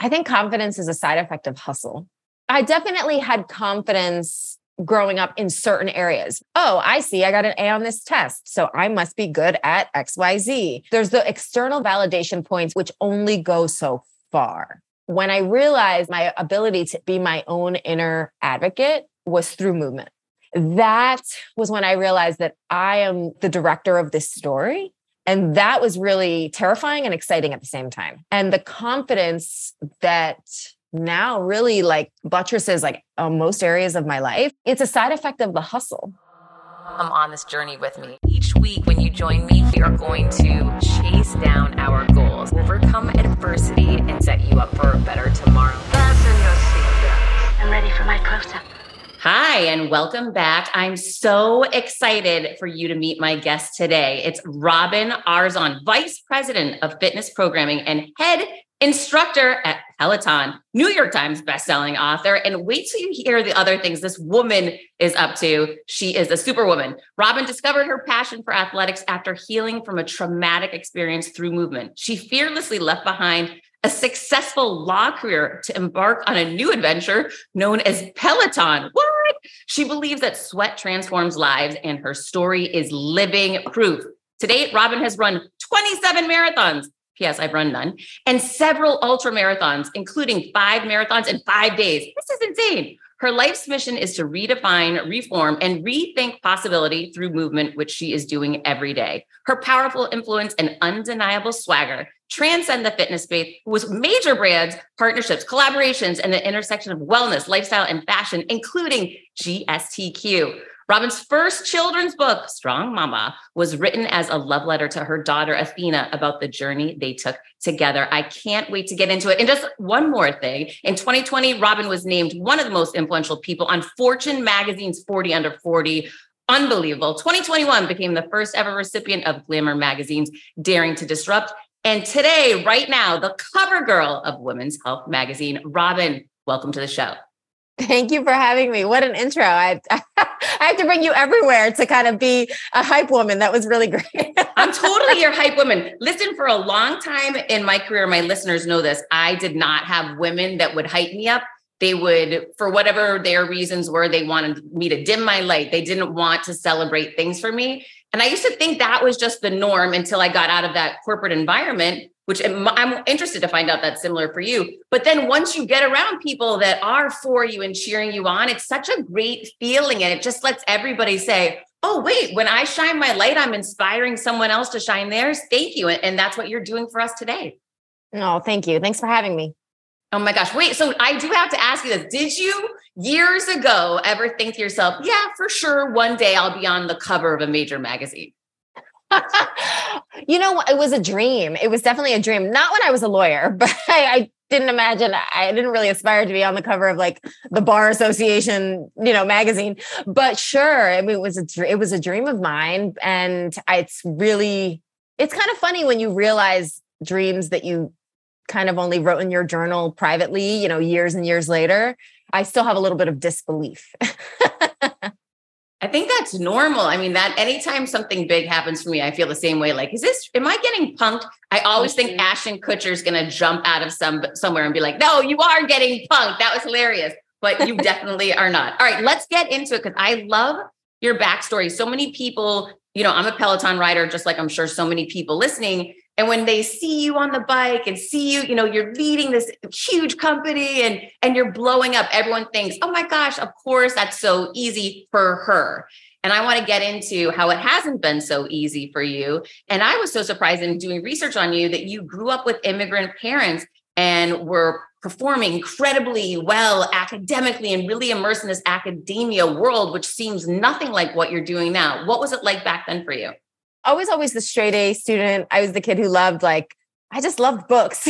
I think confidence is a side effect of hustle. I definitely had confidence growing up in certain areas. Oh, I see, I got an A on this test. So I must be good at XYZ. There's the external validation points, which only go so far. When I realized my ability to be my own inner advocate was through movement. That was when I realized that I am the director of this story. And that was really terrifying and exciting at the same time. And the confidence that now really like buttresses like uh, most areas of my life. It's a side effect of the hustle. Come on this journey with me. Each week, when you join me, we are going to chase down our goals, overcome adversity, and set you up for a better tomorrow. Fasten your seatbelts. I'm ready for my close up. Hi, and welcome back. I'm so excited for you to meet my guest today. It's Robin Arzon, Vice President of Fitness Programming and Head instructor at Peloton, New York Times bestselling author. And wait till you hear the other things this woman is up to. She is a superwoman. Robin discovered her passion for athletics after healing from a traumatic experience through movement. She fearlessly left behind a successful law career to embark on a new adventure known as Peloton. What? She believes that sweat transforms lives, and her story is living proof. To date, Robin has run 27 marathons, P.S. I've run none, and several ultra marathons, including five marathons in five days. This is insane. Her life's mission is to redefine, reform, and rethink possibility through movement, which she is doing every day. Her powerful influence and undeniable swagger transcend the fitness space with major brands, partnerships, collaborations, and the intersection of wellness, lifestyle, and fashion, including GSTQ. Robin's first children's book, Strong Mama, was written as a love letter to her daughter, Athena, about the journey they took together. I can't wait to get into it. And just one more thing in 2020, Robin was named one of the most influential people on Fortune magazine's 40 Under 40 unbelievable. 2021 became the first ever recipient of Glamour magazine's Daring to Disrupt. And today, right now, the cover girl of Women's Health magazine, Robin, welcome to the show. Thank you for having me. What an intro. I, I have to bring you everywhere to kind of be a hype woman. That was really great. I'm totally your hype woman. Listen, for a long time in my career, my listeners know this. I did not have women that would hype me up. They would, for whatever their reasons were, they wanted me to dim my light. They didn't want to celebrate things for me. And I used to think that was just the norm until I got out of that corporate environment which I'm interested to find out that's similar for you. But then once you get around people that are for you and cheering you on, it's such a great feeling. And it just lets everybody say, oh, wait, when I shine my light, I'm inspiring someone else to shine theirs. Thank you. And that's what you're doing for us today. Oh, thank you. Thanks for having me. Oh my gosh. Wait, so I do have to ask you this. Did you years ago ever think to yourself, yeah, for sure, one day I'll be on the cover of a major magazine? you know, it was a dream. It was definitely a dream. Not when I was a lawyer, but I, I, didn't imagine. I didn't really aspire to be on the cover of like the Bar Association, you know, magazine. But sure, I mean, it was a it was a dream of mine, and it's really it's kind of funny when you realize dreams that you kind of only wrote in your journal privately, you know, years and years later. I still have a little bit of disbelief. I think that's normal. I mean, that anytime something big happens for me, I feel the same way. Like, is this, am I getting punked? I always think mm-hmm. Ashton Kutcher is going to jump out of some somewhere and be like, no, you are getting punked. That was hilarious. But you definitely are not. All right, let's get into it because I love your backstory. So many people, you know, I'm a Peloton rider, just like I'm sure so many people listening. And when they see you on the bike and see you, you know, you're leading this huge company and and you're blowing up, everyone thinks, "Oh my gosh, of course that's so easy for her." And I want to get into how it hasn't been so easy for you. And I was so surprised in doing research on you that you grew up with immigrant parents and were performing incredibly well academically and really immersed in this academia world, which seems nothing like what you're doing now. What was it like back then for you? Always, always the straight A student. I was the kid who loved like, I just loved books.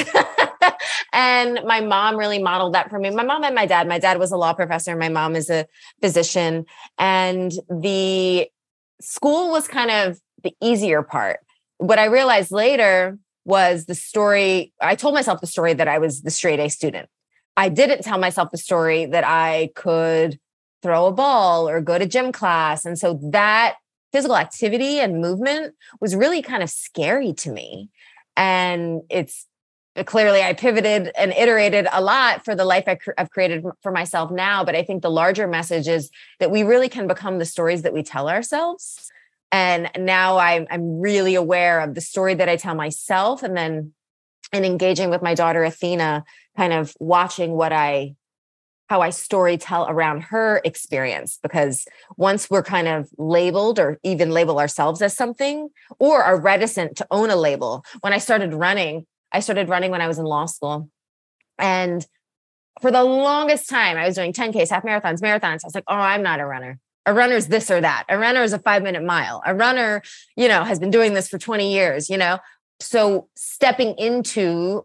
and my mom really modeled that for me. My mom and my dad. My dad was a law professor. My mom is a physician. And the school was kind of the easier part. What I realized later was the story. I told myself the story that I was the straight A student. I didn't tell myself the story that I could throw a ball or go to gym class. And so that physical activity and movement was really kind of scary to me. And it's uh, clearly I pivoted and iterated a lot for the life I have created for myself now. But I think the larger message is that we really can become the stories that we tell ourselves. And now I'm, I'm really aware of the story that I tell myself and then and engaging with my daughter Athena, kind of watching what I how I story tell around her experience. Because once we're kind of labeled or even label ourselves as something or are reticent to own a label, when I started running, I started running when I was in law school. And for the longest time, I was doing 10Ks, half marathons, marathons. I was like, oh, I'm not a runner. A runner is this or that. A runner is a five minute mile. A runner, you know, has been doing this for 20 years, you know? So stepping into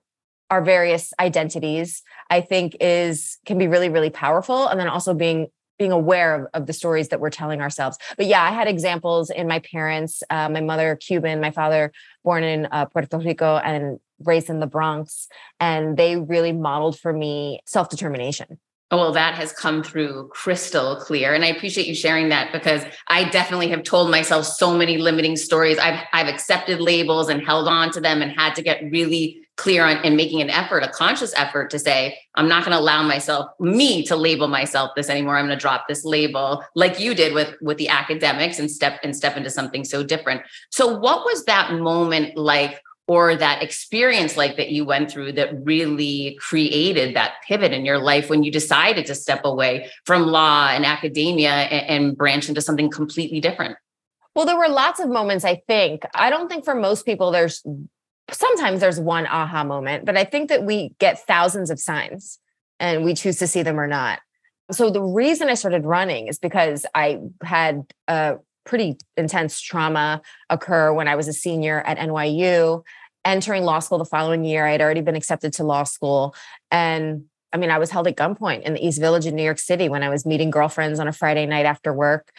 our various identities, I think is can be really, really powerful. And then also being being aware of, of the stories that we're telling ourselves. But yeah, I had examples in my parents, uh, my mother Cuban, my father born in uh, Puerto Rico and raised in the Bronx. And they really modeled for me self determination. Oh, well, that has come through crystal clear. And I appreciate you sharing that because I definitely have told myself so many limiting stories. I've, I've accepted labels and held on to them and had to get really clear on and making an effort, a conscious effort to say, I'm not going to allow myself, me to label myself this anymore. I'm going to drop this label like you did with, with the academics and step and step into something so different. So what was that moment like or that experience like that you went through that really created that pivot in your life when you decided to step away from law and academia and, and branch into something completely different? Well, there were lots of moments, I think. I don't think for most people there's sometimes there's one aha moment, but I think that we get thousands of signs and we choose to see them or not. So the reason I started running is because I had a pretty intense trauma occur when I was a senior at NYU. Entering law school the following year, I had already been accepted to law school. And I mean, I was held at gunpoint in the East Village in New York City when I was meeting girlfriends on a Friday night after work,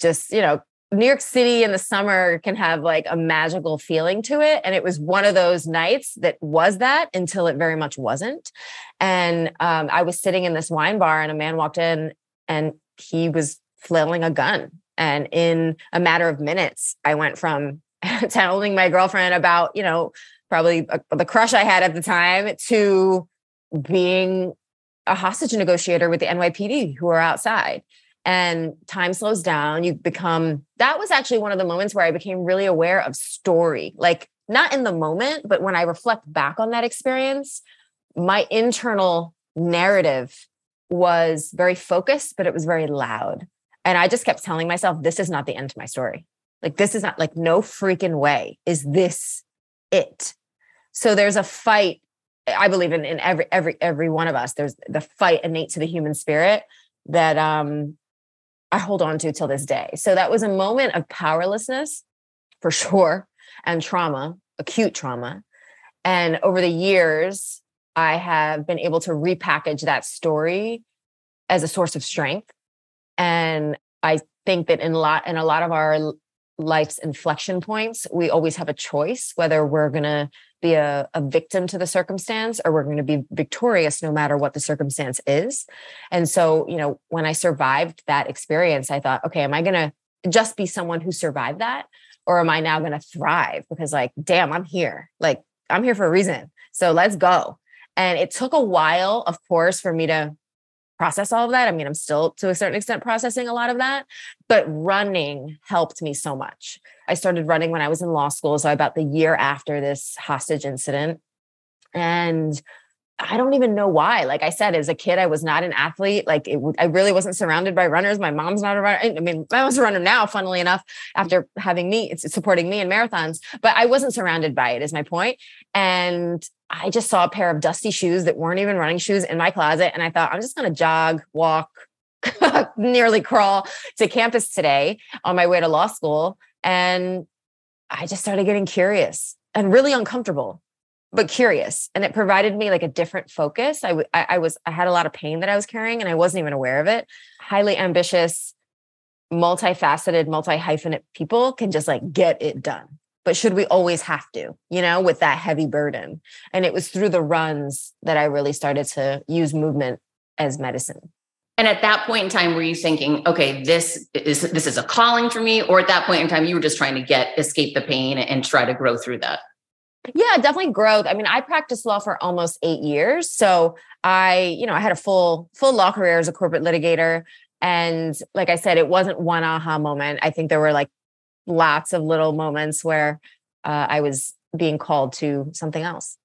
just, you know, New York City in the summer can have like a magical feeling to it. And it was one of those nights that was that until it very much wasn't. And um, I was sitting in this wine bar and a man walked in and he was flailing a gun. And in a matter of minutes, I went from telling my girlfriend about, you know, probably a, the crush I had at the time to being a hostage negotiator with the NYPD who are outside and time slows down you become that was actually one of the moments where i became really aware of story like not in the moment but when i reflect back on that experience my internal narrative was very focused but it was very loud. And i just kept telling myself this is not the end to my story. Like this is not like no freaking way. Is this it? So there's a fight i believe in in every every every one of us. There's the fight innate to the human spirit that um I hold on to till this day. So that was a moment of powerlessness for sure and trauma, acute trauma. And over the years, I have been able to repackage that story as a source of strength. And I think that in a lot in a lot of our life's inflection points, we always have a choice whether we're going to be a, a victim to the circumstance or we're going to be victorious no matter what the circumstance is. And so, you know, when I survived that experience, I thought, okay, am I going to just be someone who survived that? Or am I now going to thrive? Because, like, damn, I'm here. Like, I'm here for a reason. So let's go. And it took a while, of course, for me to process all of that. I mean, I'm still to a certain extent processing a lot of that, but running helped me so much. I started running when I was in law school. So, about the year after this hostage incident. And I don't even know why. Like I said, as a kid, I was not an athlete. Like it, I really wasn't surrounded by runners. My mom's not a runner. I mean, my mom's a runner now, funnily enough, after having me, it's supporting me in marathons, but I wasn't surrounded by it, is my point. And I just saw a pair of dusty shoes that weren't even running shoes in my closet. And I thought, I'm just going to jog, walk, nearly crawl to campus today on my way to law school. And I just started getting curious and really uncomfortable, but curious. And it provided me like a different focus. I, w- I, was, I had a lot of pain that I was carrying and I wasn't even aware of it. Highly ambitious, multifaceted, multi hyphenate people can just like get it done but should we always have to, you know, with that heavy burden? And it was through the runs that I really started to use movement as medicine. And at that point in time, were you thinking, okay, this is this is a calling for me? Or at that point in time, you were just trying to get escape the pain and try to grow through that? Yeah, definitely growth. I mean, I practiced law for almost eight years. So I, you know, I had a full, full law career as a corporate litigator. And like I said, it wasn't one aha moment. I think there were like lots of little moments where uh, I was being called to something else.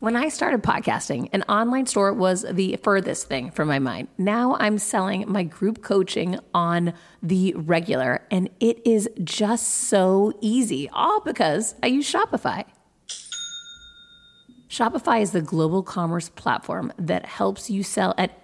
When I started podcasting, an online store was the furthest thing from my mind. Now I'm selling my group coaching on the regular, and it is just so easy, all because I use Shopify. Shopify is the global commerce platform that helps you sell at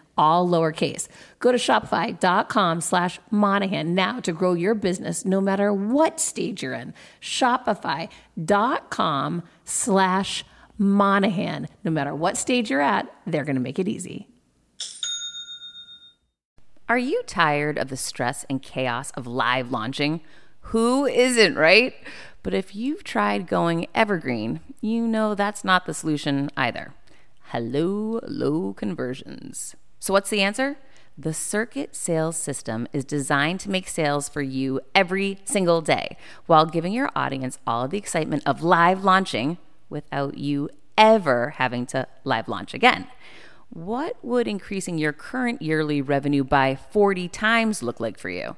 all lowercase. Go to shopify.com slash Monahan now to grow your business no matter what stage you're in. Shopify.com slash Monahan. No matter what stage you're at, they're going to make it easy. Are you tired of the stress and chaos of live launching? Who isn't, right? But if you've tried going evergreen, you know that's not the solution either. Hello, low conversions. So, what's the answer? The Circuit Sales System is designed to make sales for you every single day while giving your audience all of the excitement of live launching without you ever having to live launch again. What would increasing your current yearly revenue by 40 times look like for you?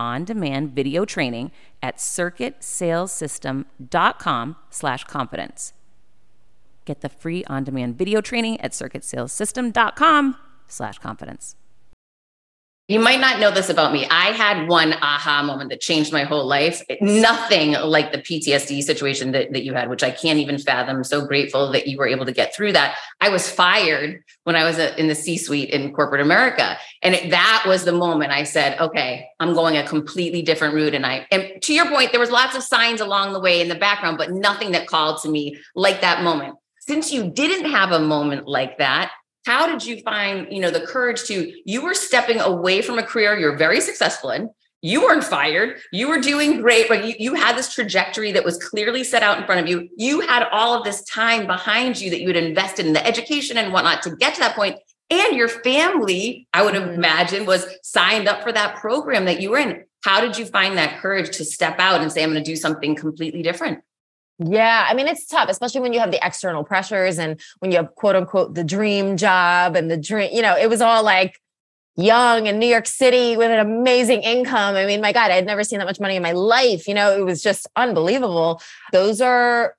on demand video training at circuitsalessystem.com slash confidence. Get the free on demand video training at circuitsalessystem.com slash confidence. You might not know this about me. I had one aha moment that changed my whole life. Nothing like the PTSD situation that, that you had, which I can't even fathom. So grateful that you were able to get through that. I was fired when I was uh, in the C suite in corporate America. And it, that was the moment I said, okay, I'm going a completely different route. And I, and to your point, there was lots of signs along the way in the background, but nothing that called to me like that moment. Since you didn't have a moment like that, how did you find you know the courage to you were stepping away from a career you're very successful in. You weren't fired. You were doing great but you, you had this trajectory that was clearly set out in front of you. You had all of this time behind you that you had invested in the education and whatnot to get to that point and your family i would mm-hmm. imagine was signed up for that program that you were in. How did you find that courage to step out and say i'm going to do something completely different yeah, I mean it's tough, especially when you have the external pressures and when you have quote unquote the dream job and the dream, you know, it was all like young in New York City with an amazing income. I mean, my God, I had never seen that much money in my life. You know, it was just unbelievable. Those are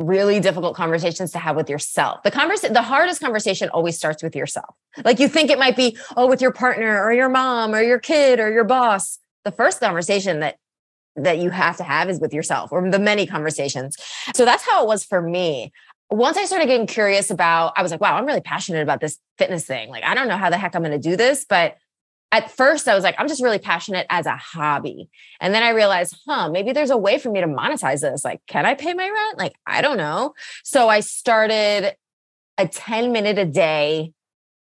really difficult conversations to have with yourself. The conversation, the hardest conversation always starts with yourself. Like you think it might be, oh, with your partner or your mom or your kid or your boss. The first conversation that that you have to have is with yourself or the many conversations. So that's how it was for me. Once I started getting curious about, I was like, wow, I'm really passionate about this fitness thing. Like, I don't know how the heck I'm going to do this, but at first I was like, I'm just really passionate as a hobby. And then I realized, huh, maybe there's a way for me to monetize this. Like, can I pay my rent? Like, I don't know. So I started a 10 minute a day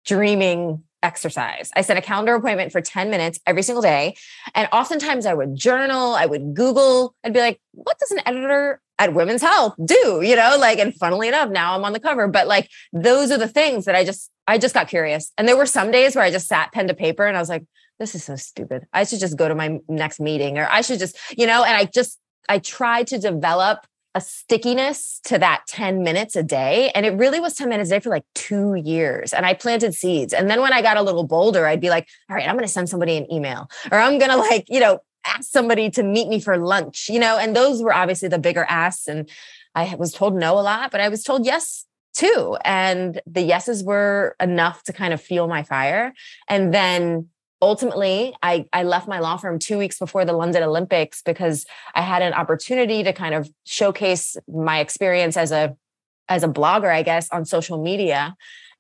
dreaming exercise. I set a calendar appointment for 10 minutes every single day. And oftentimes I would journal, I would Google, I'd be like, what does an editor at Women's Health do? You know, like, and funnily enough, now I'm on the cover. But like, those are the things that I just, I just got curious. And there were some days where I just sat pen to paper and I was like, this is so stupid. I should just go to my next meeting or I should just, you know, and I just, I tried to develop a stickiness to that 10 minutes a day. And it really was 10 minutes a day for like two years. And I planted seeds. And then when I got a little bolder, I'd be like, all right, I'm going to send somebody an email or I'm going to like, you know, ask somebody to meet me for lunch, you know, and those were obviously the bigger asks. And I was told no a lot, but I was told yes too. And the yeses were enough to kind of fuel my fire. And then ultimately I, I left my law firm two weeks before the london olympics because i had an opportunity to kind of showcase my experience as a as a blogger i guess on social media.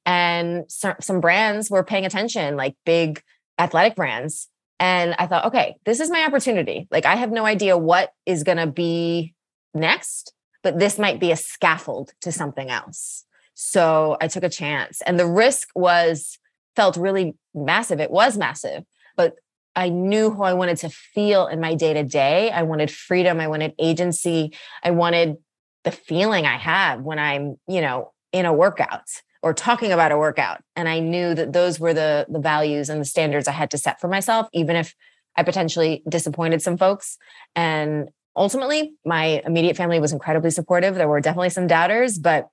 And some, brands were paying attention like big athletic brands. And i thought okay this is my opportunity. Like i have no idea what is going to be next but this might be a scaffold to something else. So i took a chance. And the risk was felt really massive. It was massive, but I knew who I wanted to feel in my day to day. I wanted freedom. I wanted agency. I wanted the feeling I have when I'm, you know, in a workout or talking about a workout. And I knew that those were the the values and the standards I had to set for myself, even if I potentially disappointed some folks. And ultimately, my immediate family was incredibly supportive. There were definitely some doubters, but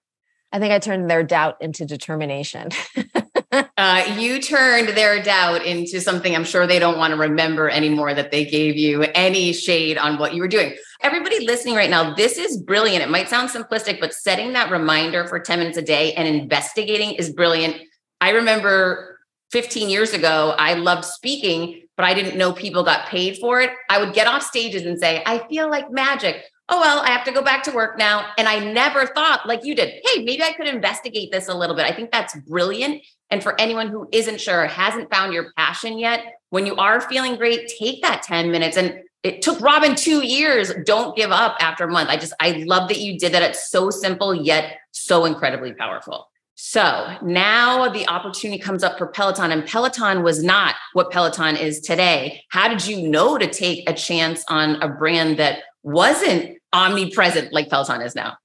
I think I turned their doubt into determination. uh, you turned their doubt into something I'm sure they don't want to remember anymore that they gave you any shade on what you were doing. Everybody listening right now, this is brilliant. It might sound simplistic, but setting that reminder for 10 minutes a day and investigating is brilliant. I remember 15 years ago, I loved speaking, but I didn't know people got paid for it. I would get off stages and say, I feel like magic oh, well, I have to go back to work now. And I never thought, like you did, hey, maybe I could investigate this a little bit. I think that's brilliant. And for anyone who isn't sure, hasn't found your passion yet, when you are feeling great, take that 10 minutes. And it took Robin two years. Don't give up after a month. I just, I love that you did that. It's so simple, yet so incredibly powerful. So now the opportunity comes up for Peloton, and Peloton was not what Peloton is today. How did you know to take a chance on a brand that wasn't omnipresent like Peloton is now?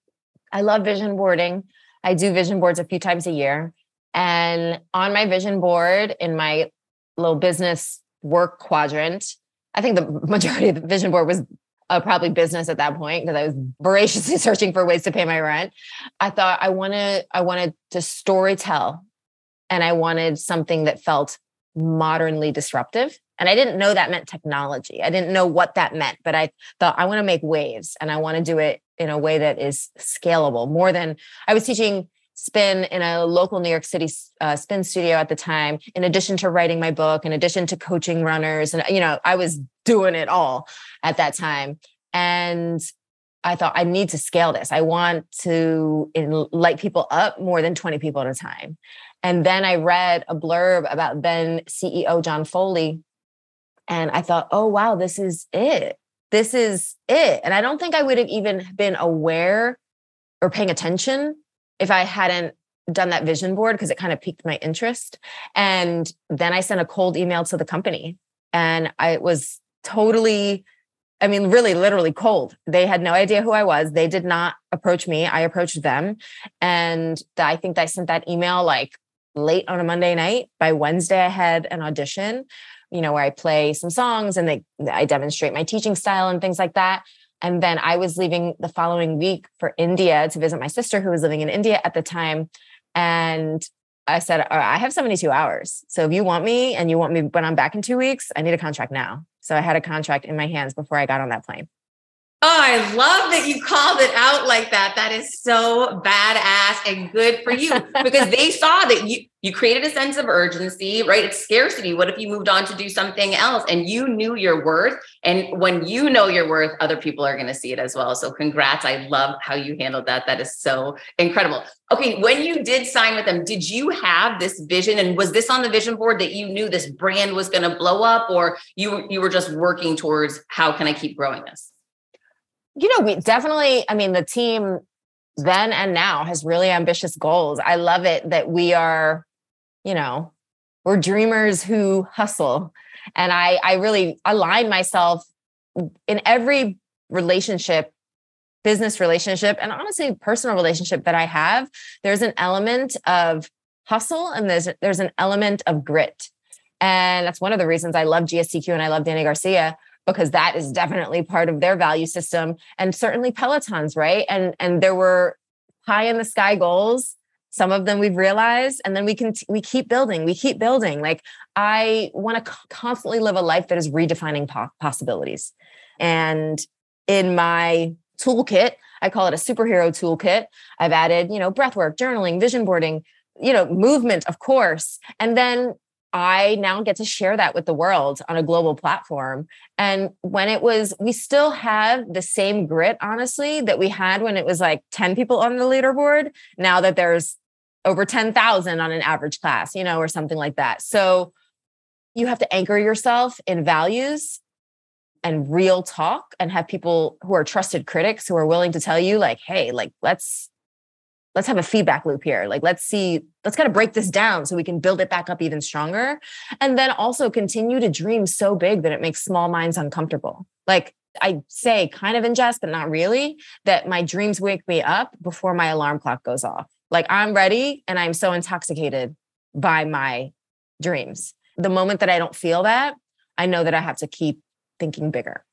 I love vision boarding. I do vision boards a few times a year. And on my vision board in my little business work quadrant, I think the majority of the vision board was uh, probably business at that point because I was voraciously searching for ways to pay my rent. I thought I wanted I wanted to story tell and I wanted something that felt modernly disruptive. And I didn't know that meant technology. I didn't know what that meant, but I thought I want to make waves and I want to do it in a way that is scalable more than I was teaching spin in a local New York City uh, spin studio at the time, in addition to writing my book, in addition to coaching runners. And, you know, I was doing it all at that time. And I thought I need to scale this. I want to light people up more than 20 people at a time. And then I read a blurb about then CEO John Foley. And I thought, oh, wow, this is it. This is it. And I don't think I would have even been aware or paying attention if I hadn't done that vision board because it kind of piqued my interest. And then I sent a cold email to the company and I was totally, I mean, really literally cold. They had no idea who I was. They did not approach me. I approached them. And I think I sent that email like late on a Monday night. By Wednesday, I had an audition, you know, where I play some songs and they, I demonstrate my teaching style and things like that. And then I was leaving the following week for India to visit my sister who was living in India at the time. And I said, uh, I have 72 hours. So if you want me and you want me when I'm back in two weeks, I need a contract now. So I had a contract in my hands before I got on that plane. Oh, I love that you called it out like that. That is so badass and good for you because they saw that you you created a sense of urgency, right? It's scarcity. What if you moved on to do something else and you knew your worth? And when you know your worth, other people are going to see it as well. So congrats. I love how you handled that. That is so incredible. Okay, when you did sign with them, did you have this vision and was this on the vision board that you knew this brand was going to blow up or you you were just working towards how can I keep growing this? You know, we definitely, I mean, the team then and now has really ambitious goals. I love it that we are, you know, we're dreamers who hustle. And I I really align myself in every relationship, business relationship, and honestly, personal relationship that I have, there's an element of hustle and there's there's an element of grit. And that's one of the reasons I love GSTQ and I love Danny Garcia because that is definitely part of their value system and certainly Peloton's, right? And and there were high in the sky goals. Some of them we've realized and then we can we keep building. We keep building. Like I want to constantly live a life that is redefining po- possibilities. And in my toolkit, I call it a superhero toolkit. I've added, you know, breath work, journaling, vision boarding, you know, movement, of course. And then I now get to share that with the world on a global platform. And when it was, we still have the same grit, honestly, that we had when it was like 10 people on the leaderboard. Now that there's over 10,000 on an average class, you know, or something like that. So you have to anchor yourself in values and real talk and have people who are trusted critics who are willing to tell you, like, hey, like, let's let's have a feedback loop here. Like, let's see, let's kind of break this down so we can build it back up even stronger. And then also continue to dream so big that it makes small minds uncomfortable. Like, I say kind of in jest, but not really, that my dreams wake me up before my alarm clock goes off. Like, I'm ready and I'm so intoxicated by my dreams. The moment that I don't feel that, I know that I have to keep thinking bigger.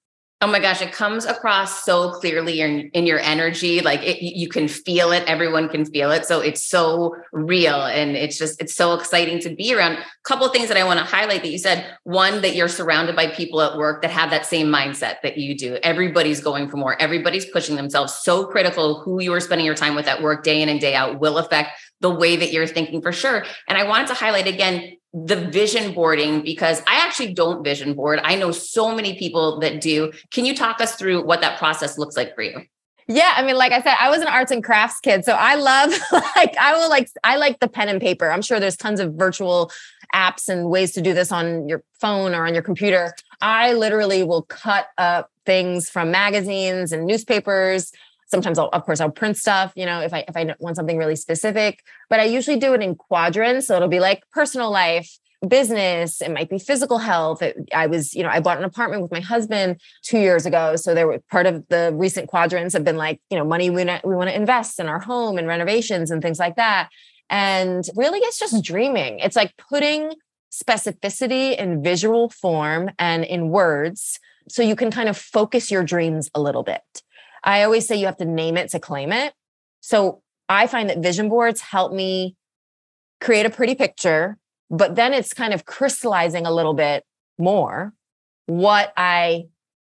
Oh my gosh, it comes across so clearly in, in your energy. Like it, you can feel it. Everyone can feel it. So it's so real. And it's just, it's so exciting to be around. A couple of things that I want to highlight that you said. One, that you're surrounded by people at work that have that same mindset that you do. Everybody's going for more. Everybody's pushing themselves. So critical. Who you are spending your time with at work day in and day out will affect the way that you're thinking for sure. And I wanted to highlight again the vision boarding because I actually don't vision board. I know so many people that do. Can you talk us through what that process looks like for you? Yeah, I mean, like I said, I was an arts and crafts kid, so I love like I will like I like the pen and paper. I'm sure there's tons of virtual apps and ways to do this on your phone or on your computer. I literally will cut up things from magazines and newspapers sometimes I'll, of course I'll print stuff, you know, if I if I want something really specific, but I usually do it in quadrants. So it'll be like personal life, business, it might be physical health. It, I was, you know, I bought an apartment with my husband 2 years ago, so there were part of the recent quadrants have been like, you know, money we we want to invest in our home and renovations and things like that. And really it's just dreaming. It's like putting specificity in visual form and in words so you can kind of focus your dreams a little bit. I always say you have to name it to claim it. So I find that vision boards help me create a pretty picture, but then it's kind of crystallizing a little bit more what I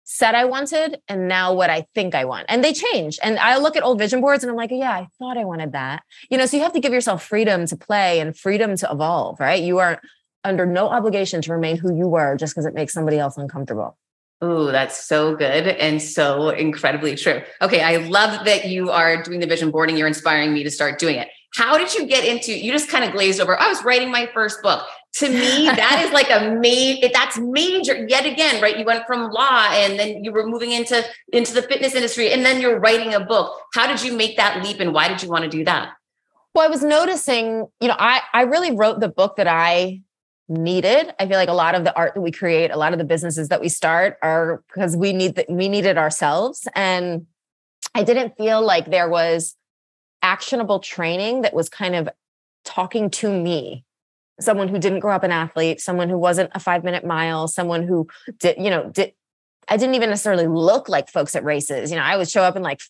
said I wanted and now what I think I want. And they change. And I look at old vision boards and I'm like, yeah, I thought I wanted that. You know, so you have to give yourself freedom to play and freedom to evolve, right? You are under no obligation to remain who you were just because it makes somebody else uncomfortable. Oh, that's so good and so incredibly true. Okay, I love that you are doing the vision boarding. You're inspiring me to start doing it. How did you get into? You just kind of glazed over. I was writing my first book. To me, that is like a major. That's major. Yet again, right? You went from law, and then you were moving into into the fitness industry, and then you're writing a book. How did you make that leap, and why did you want to do that? Well, I was noticing. You know, I I really wrote the book that I needed. I feel like a lot of the art that we create, a lot of the businesses that we start are because we need that we need it ourselves. And I didn't feel like there was actionable training that was kind of talking to me. Someone who didn't grow up an athlete, someone who wasn't a five minute mile, someone who did, you know, did I didn't even necessarily look like folks at races. You know, I would show up in like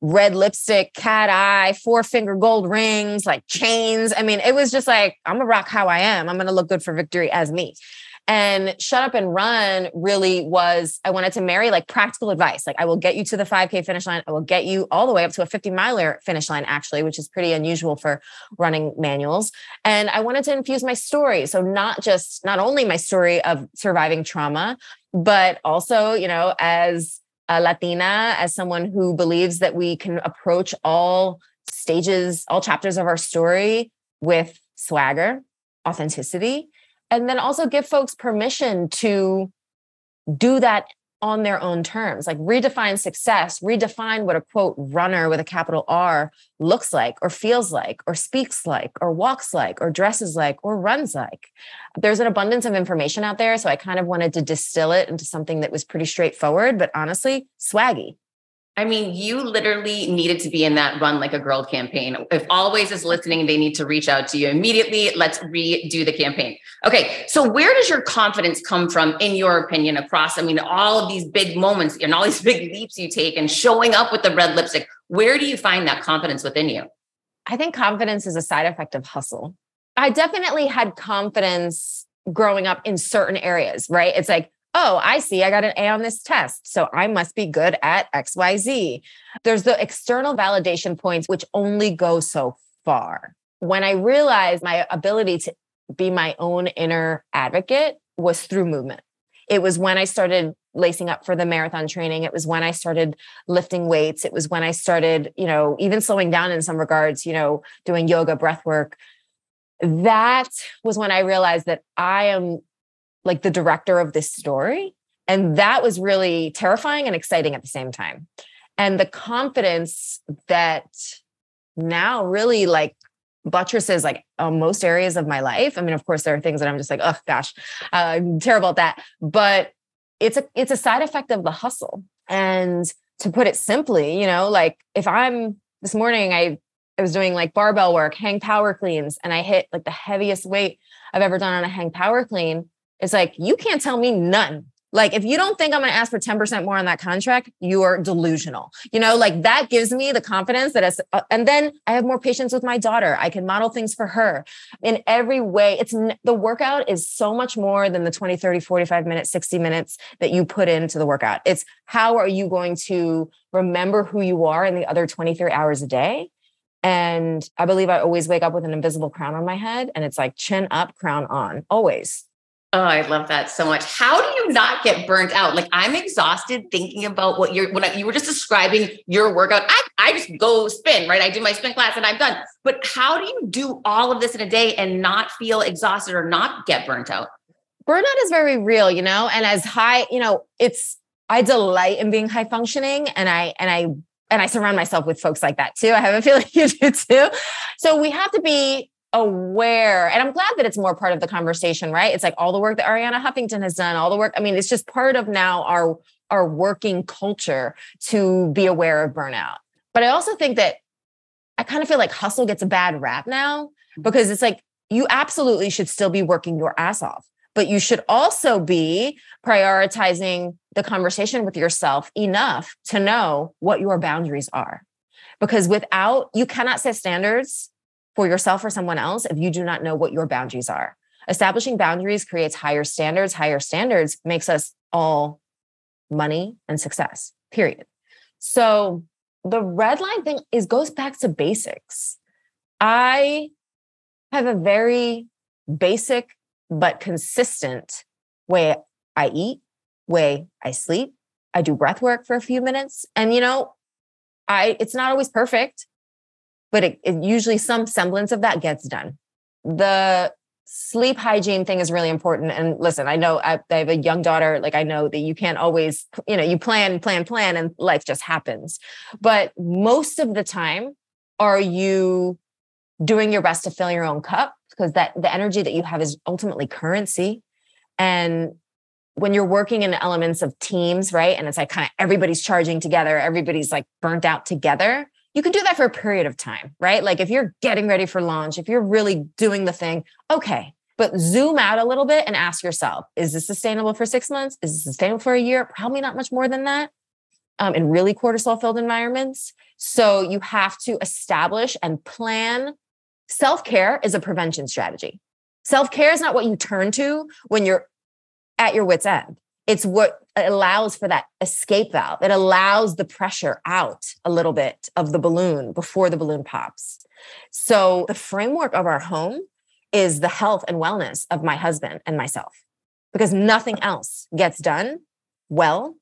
red lipstick, cat eye, four finger gold rings, like chains. I mean, it was just like, I'm gonna rock how I am. I'm gonna look good for victory as me. And shut up and run really was, I wanted to marry like practical advice. Like, I will get you to the 5K finish line. I will get you all the way up to a 50 miler finish line, actually, which is pretty unusual for running manuals. And I wanted to infuse my story. So, not just, not only my story of surviving trauma, but also, you know, as a Latina, as someone who believes that we can approach all stages, all chapters of our story with swagger, authenticity, and then also give folks permission to do that on their own terms, like redefine success, redefine what a quote runner with a capital R looks like, or feels like, or speaks like, or walks like, or dresses like, or runs like. There's an abundance of information out there. So I kind of wanted to distill it into something that was pretty straightforward, but honestly, swaggy. I mean, you literally needed to be in that run like a girl campaign. If Always is listening, they need to reach out to you immediately. Let's redo the campaign. Okay. So, where does your confidence come from, in your opinion, across? I mean, all of these big moments and all these big leaps you take and showing up with the red lipstick. Where do you find that confidence within you? I think confidence is a side effect of hustle. I definitely had confidence growing up in certain areas, right? It's like, oh, I see, I got an A on this test. So I must be good at XYZ. There's the external validation points, which only go so far. When I realized my ability to be my own inner advocate was through movement. It was when I started lacing up for the marathon training. It was when I started lifting weights. It was when I started, you know, even slowing down in some regards, you know, doing yoga, breath work. That was when I realized that I am like the director of this story. And that was really terrifying and exciting at the same time. And the confidence that now really like buttresses like uh, most areas of my life. I mean, of course, there are things that I'm just like, oh gosh, uh, I'm terrible at that. But it's a it's a side effect of the hustle. And to put it simply, you know, like if I'm this morning, I I was doing like barbell work, hang power cleans, and I hit like the heaviest weight I've ever done on a hang power clean. It's like, you can't tell me none. Like, if you don't think I'm going to ask for 10% more on that contract, you are delusional. You know, like that gives me the confidence that, it's, uh, and then I have more patience with my daughter. I can model things for her in every way. It's the workout is so much more than the 20, 30, 45 minutes, 60 minutes that you put into the workout. It's how are you going to remember who you are in the other 23 hours a day? And I believe I always wake up with an invisible crown on my head and it's like chin up, crown on, always. Oh, I love that so much. How do you not get burnt out? Like I'm exhausted thinking about what you're when I, you were just describing your workout. I I just go spin, right? I do my spin class and I'm done. But how do you do all of this in a day and not feel exhausted or not get burnt out? Burnout is very real, you know, and as high, you know, it's I delight in being high functioning and I and I and I surround myself with folks like that too. I have a feeling you do too. So we have to be aware. And i'm glad that it's more part of the conversation right? It's like all the work that arianna huffington has done all the work i mean it's just part of now our our working culture to be aware of burnout. But i also think that i kind of feel like hustle gets a bad rap now mm-hmm. because it's like you absolutely should still be working your ass off but you should also be prioritizing the conversation with yourself enough to know what your boundaries are. Because without you cannot set standards for yourself or someone else if you do not know what your boundaries are. Establishing boundaries creates higher standards. Higher standards makes us all money and success, period. So the red line thing is goes back to basics. I have a very basic but consistent way I eat, way I sleep. I do breath work for a few minutes. And you know, I it's not always perfect but it, it usually some semblance of that gets done. The sleep hygiene thing is really important. And listen, I know I, I, have a young daughter. Like I know that you can't always, you know, you plan, plan, plan, and life just happens. But most of the time, are you doing your best to fill your own cup? Because that the energy that you have is ultimately currency. And when you're working in elements of teams, right? And it's like kind of everybody's charging together, everybody's like burnt out together you can do that for a period of time, right? Like if you're getting ready for launch, if you're really doing the thing, okay. But zoom out a little bit and ask yourself, is this sustainable for six months? Is this sustainable for a year? Probably not much more than that um, in really cortisol filled environments. So you have to establish and plan. Self care is a prevention strategy. Self care is not what you turn to when you're at your wits' end. It's what allows for that escape valve. It allows the pressure out a little bit of the balloon before the balloon pops. So, the framework of our home is the health and wellness of my husband and myself because nothing else gets done well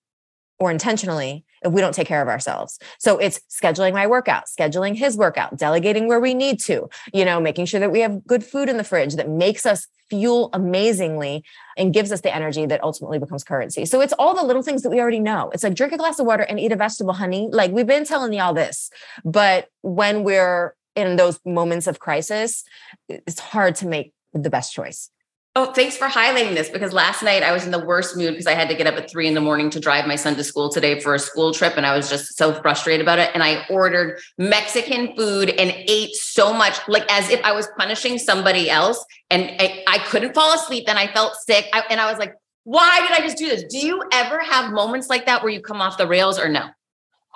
or intentionally if we don't take care of ourselves. So it's scheduling my workout, scheduling his workout, delegating where we need to, you know, making sure that we have good food in the fridge that makes us feel amazingly and gives us the energy that ultimately becomes currency. So it's all the little things that we already know. It's like drink a glass of water and eat a vegetable, honey. Like we've been telling y'all this, but when we're in those moments of crisis, it's hard to make the best choice. Oh, thanks for highlighting this because last night I was in the worst mood because I had to get up at three in the morning to drive my son to school today for a school trip. And I was just so frustrated about it. And I ordered Mexican food and ate so much, like as if I was punishing somebody else. And I, I couldn't fall asleep. and I felt sick. I, and I was like, why did I just do this? Do you ever have moments like that where you come off the rails or no?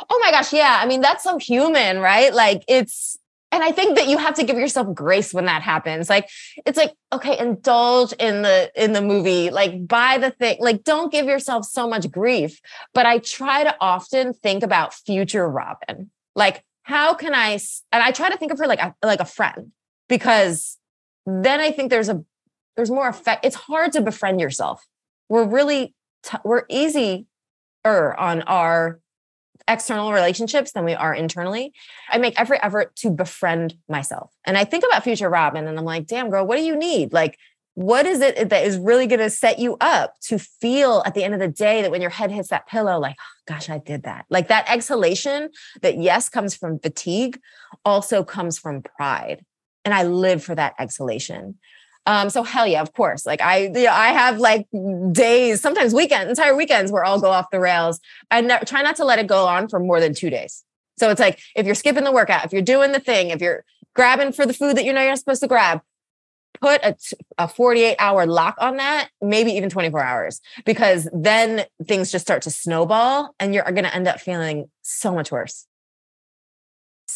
Oh my gosh. Yeah. I mean, that's so human, right? Like it's, and I think that you have to give yourself grace when that happens. Like it's like, okay, indulge in the in the movie, like buy the thing, like don't give yourself so much grief. But I try to often think about future Robin. Like, how can I and I try to think of her like a like a friend because then I think there's a there's more effect. It's hard to befriend yourself. We're really t- we're easier on our external relationships than we are internally. I make every effort to befriend myself. And I think about future Robin and I'm like, damn, girl, what do you need? Like, what is it that is really going to set you up to feel at the end of the day that when your head hits that pillow, like, oh, gosh, I did that. Like that exhalation that, yes, comes from fatigue, also comes from pride. And I live for that exhalation. Um, so hell yeah, of course. Like I, you know, I have like days, sometimes weekends, entire weekends where I'll go off the rails. I ne- try not to let it go on for more than two days. So it's like if you're skipping the workout, if you're doing the thing, if you're grabbing for the food that you know you're not supposed to grab, put a, a 48 hour lock on that, maybe even 24 hours, because then things just start to snowball and you're going to end up feeling so much worse.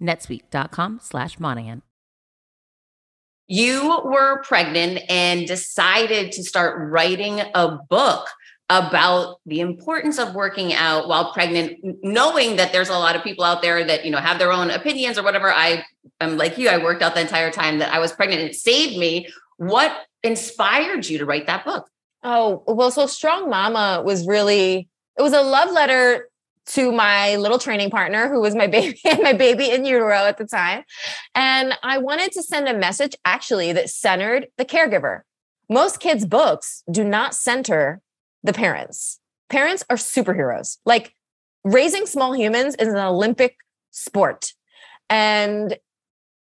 netsuite.com slash Monahan. You were pregnant and decided to start writing a book about the importance of working out while pregnant, knowing that there's a lot of people out there that, you know, have their own opinions or whatever. I I'm like you, I worked out the entire time that I was pregnant. and It saved me. What inspired you to write that book? Oh, well, so Strong Mama was really, it was a love letter to my little training partner who was my baby my baby in utero at the time. And i wanted to send a message actually that centered the caregiver. Most kids books do not center the parents. Parents are superheroes. Like raising small humans is an olympic sport. And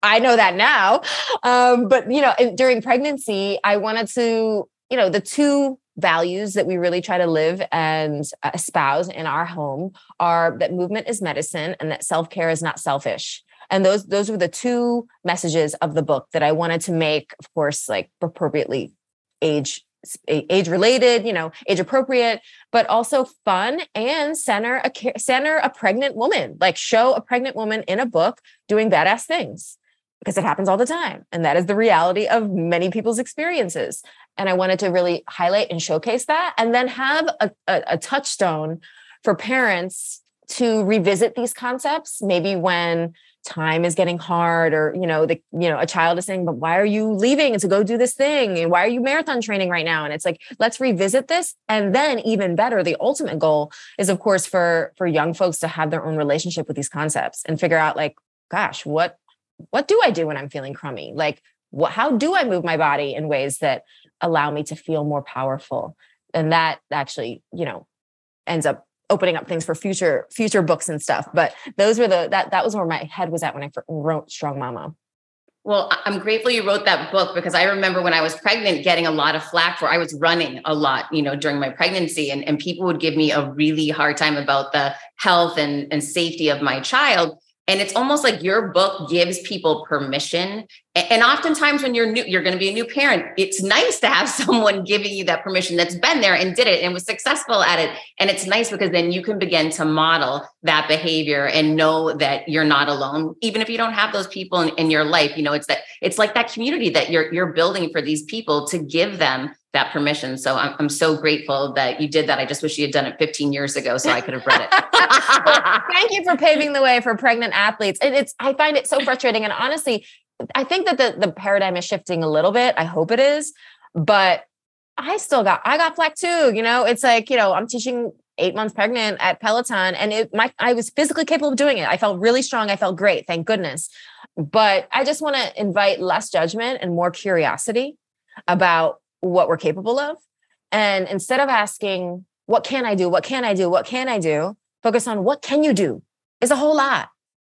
i know that now um, but you know during pregnancy i wanted to you know the two values that we really try to live and uh, espouse in our home are that movement is medicine and that self-care is not selfish. And those those were the two messages of the book that i wanted to make of course like appropriately age age related you know age appropriate but also fun and center a center a pregnant woman like show a pregnant woman in a book doing badass things because it happens all the time. And that is the reality of many people's experiences and I wanted to really highlight and showcase that and then have a, a, a touchstone for parents to revisit these concepts, maybe when time is getting hard or you know the you know a child is saying but why are you leaving to go do this thing? And why are you marathon training right now? And it's like let's revisit this. And then even better the ultimate goal is of course for for young folks to have their own relationship with these concepts and figure out like gosh what what do i do when i'm feeling crummy? Like what how do i move my body in ways that allow me to feel more powerful. And that actually you know ends up opening up things for future future books and stuff. But those were the that that was where my head was at when i wrote strong mama. Well, I'm grateful you wrote that book because I remember when I was pregnant getting a lot of flack for I was running a lot, you know, during my pregnancy and, and people would give me a really hard time about the health and, and safety of my child. And it's almost like your book gives people permission. And oftentimes, when you're new, you're going to be a new parent. It's nice to have someone giving you that permission that's been there and did it and was successful at it. And it's nice because then you can begin to model that behavior and know that you're not alone, even if you don't have those people in, in your life. You know, it's that it's like that community that you're you're building for these people to give them that permission. So I'm, I'm so grateful that you did that. I just wish you had done it 15 years ago so I could have read it. well, thank you for paving the way for pregnant athletes. And it's I find it so frustrating. And honestly, I think that the, the paradigm is shifting a little bit. I hope it is. But I still got I got flack too. You know, it's like, you know, I'm teaching eight months pregnant at Peloton and it my I was physically capable of doing it. I felt really strong. I felt great, thank goodness. But I just want to invite less judgment and more curiosity about what we're capable of. And instead of asking, what can I do? What can I do? What can I do? Focus on what can you do? It's a whole lot.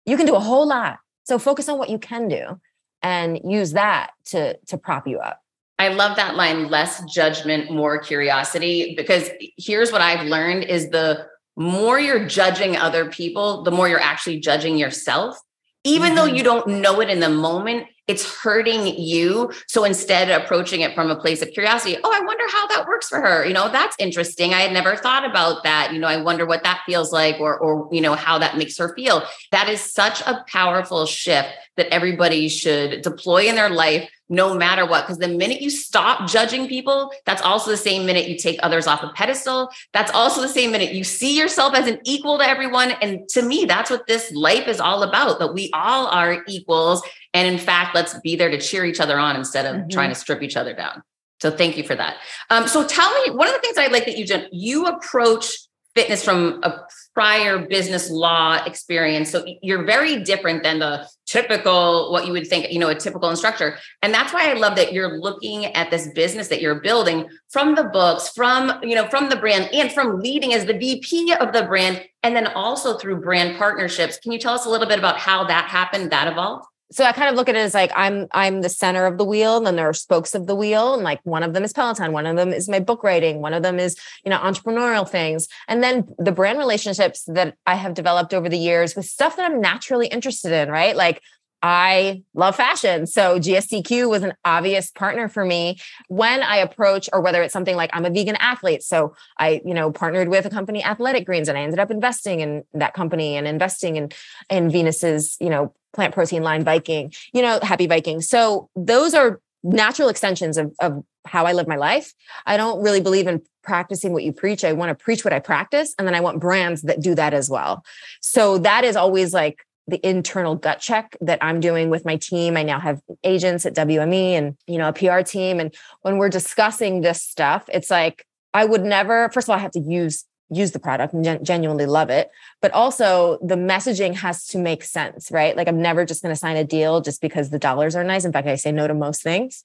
You can do a whole lot. So focus on what you can do and use that to, to prop you up. I love that line less judgment, more curiosity because here's what I've learned is the more you're judging other people, the more you're actually judging yourself. Even mm-hmm. though you don't know it in the moment, it's hurting you. So instead approaching it from a place of curiosity, oh, I wonder how that works for her. You know, that's interesting. I had never thought about that. You know, I wonder what that feels like or or you know how that makes her feel. That is such a powerful shift that everybody should deploy in their life no matter what. Because the minute you stop judging people, that's also the same minute you take others off a pedestal. That's also the same minute you see yourself as an equal to everyone. And to me, that's what this life is all about that we all are equals. And in fact, let's be there to cheer each other on instead of mm-hmm. trying to strip each other down. So thank you for that. Um, so tell me, one of the things I like that you did, you approach fitness from a prior business law experience. So you're very different than the typical, what you would think, you know, a typical instructor. And that's why I love that you're looking at this business that you're building from the books, from, you know, from the brand and from leading as the VP of the brand, and then also through brand partnerships. Can you tell us a little bit about how that happened, that evolved? So I kind of look at it as like I'm I'm the center of the wheel, and then there are spokes of the wheel, and like one of them is Peloton, one of them is my book writing, one of them is you know entrepreneurial things, and then the brand relationships that I have developed over the years with stuff that I'm naturally interested in, right? Like I love fashion. So GSTQ was an obvious partner for me when I approach, or whether it's something like I'm a vegan athlete. So I, you know, partnered with a company, Athletic Greens, and I ended up investing in that company and investing in in Venus's, you know, plant protein line Viking, you know, happy Viking. So those are natural extensions of, of how I live my life. I don't really believe in practicing what you preach. I want to preach what I practice. And then I want brands that do that as well. So that is always like the internal gut check that I'm doing with my team. I now have agents at WME and, you know, a PR team. And when we're discussing this stuff, it's like, I would never, first of all, I have to use use the product and gen- genuinely love it but also the messaging has to make sense right like i'm never just going to sign a deal just because the dollars are nice in fact i say no to most things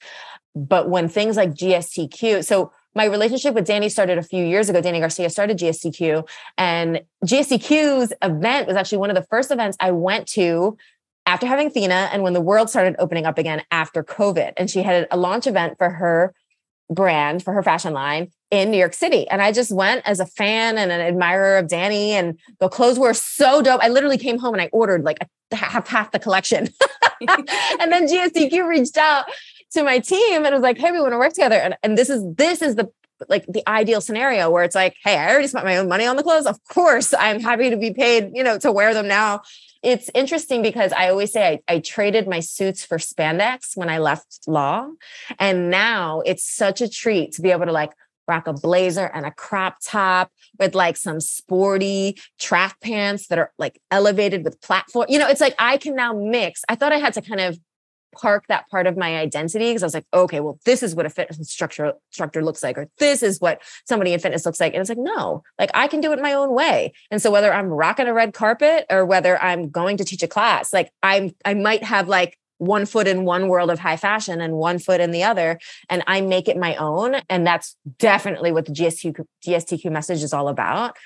but when things like gstq so my relationship with Danny started a few years ago. Danny Garcia started GSTQ, and GSTQ's event was actually one of the first events I went to after having Athena and when the world started opening up again after COVID. And she had a launch event for her brand, for her fashion line in New York City. And I just went as a fan and an admirer of Danny. And the clothes were so dope. I literally came home and I ordered like a, half half the collection. and then GSTQ reached out to my team and was like, "Hey, we want to work together." And and this is this is the like the ideal scenario where it's like, "Hey, I already spent my own money on the clothes. Of course, I'm happy to be paid, you know, to wear them now." It's interesting because I always say I, I traded my suits for spandex when I left law. And now it's such a treat to be able to like rock a blazer and a crop top with like some sporty track pants that are like elevated with platform. You know, it's like I can now mix. I thought I had to kind of park that part of my identity because I was like, okay, well, this is what a fitness instructor instructor looks like, or this is what somebody in fitness looks like. And it's like, no, like I can do it my own way. And so whether I'm rocking a red carpet or whether I'm going to teach a class, like I'm I might have like one foot in one world of high fashion and one foot in the other and i make it my own and that's definitely what the gstq gstq message is all about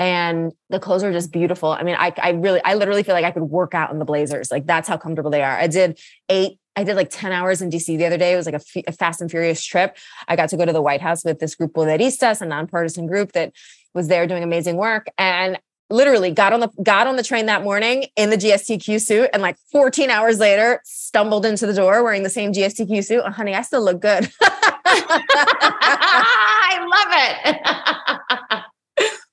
and the clothes are just beautiful i mean i, I really i literally feel like i could work out in the blazers like that's how comfortable they are i did eight I did like 10 hours in DC the other day. It was like a, f- a fast and furious trip. I got to go to the White House with this group Poderistas, a nonpartisan group that was there doing amazing work. And literally got on the got on the train that morning in the GSTQ suit and like 14 hours later stumbled into the door wearing the same GSTQ suit. Oh, honey, I still look good. I love it.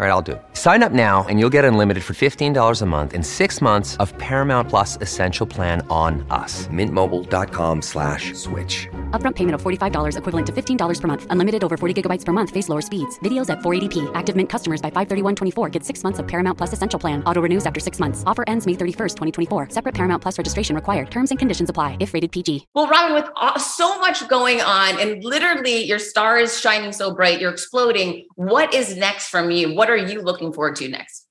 All right, I'll do it. Sign up now and you'll get unlimited for $15 a month in six months of Paramount Plus Essential Plan on us. Mintmobile.com slash switch. Upfront payment of $45 equivalent to $15 per month. Unlimited over 40 gigabytes per month. Face lower speeds. Videos at 480p. Active Mint customers by 531.24 get six months of Paramount Plus Essential Plan. Auto renews after six months. Offer ends May 31st, 2024. Separate Paramount Plus registration required. Terms and conditions apply if rated PG. Well, Robin, with so much going on and literally your star is shining so bright, you're exploding. What is next from you? What are you looking forward to next?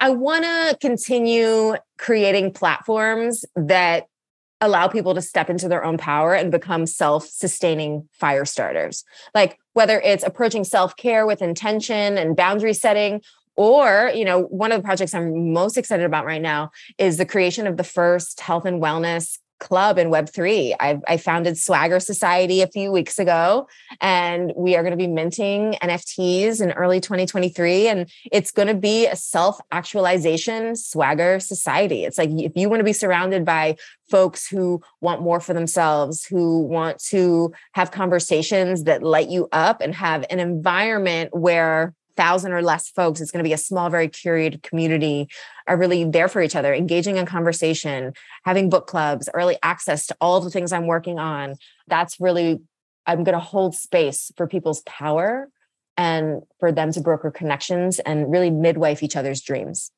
I want to continue creating platforms that allow people to step into their own power and become self-sustaining fire starters. Like whether it's approaching self-care with intention and boundary setting or, you know, one of the projects I'm most excited about right now is the creation of the first health and wellness club in Web3. I, I founded Swagger Society a few weeks ago, and we are going to be minting NFTs in early 2023. And it's going to be a self actualization Swagger Society. It's like if you want to be surrounded by folks who want more for themselves, who want to have conversations that light you up and have an environment where thousand or less folks, it's going to be a small, very curated community, are really there for each other, engaging in conversation, having book clubs, early access to all the things I'm working on. That's really, I'm going to hold space for people's power and for them to broker connections and really midwife each other's dreams.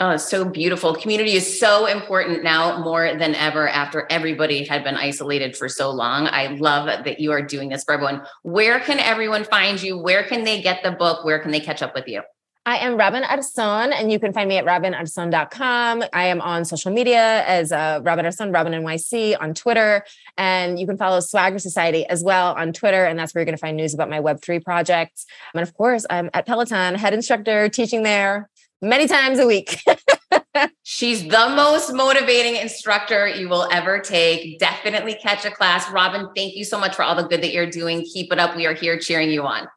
Oh, so beautiful. Community is so important now more than ever after everybody had been isolated for so long. I love that you are doing this for everyone. Where can everyone find you? Where can they get the book? Where can they catch up with you? I am Robin Arzón, and you can find me at robinarzon.com. I am on social media as uh, Robin Arzon, Robin NYC on Twitter. And you can follow Swagger Society as well on Twitter. And that's where you're going to find news about my Web3 projects. And of course, I'm at Peloton, head instructor, teaching there many times a week. She's the most motivating instructor you will ever take. Definitely catch a class. Robin, thank you so much for all the good that you're doing. Keep it up. We are here cheering you on.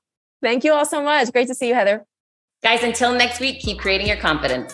Thank you all so much. Great to see you, Heather. Guys, until next week, keep creating your confidence.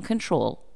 control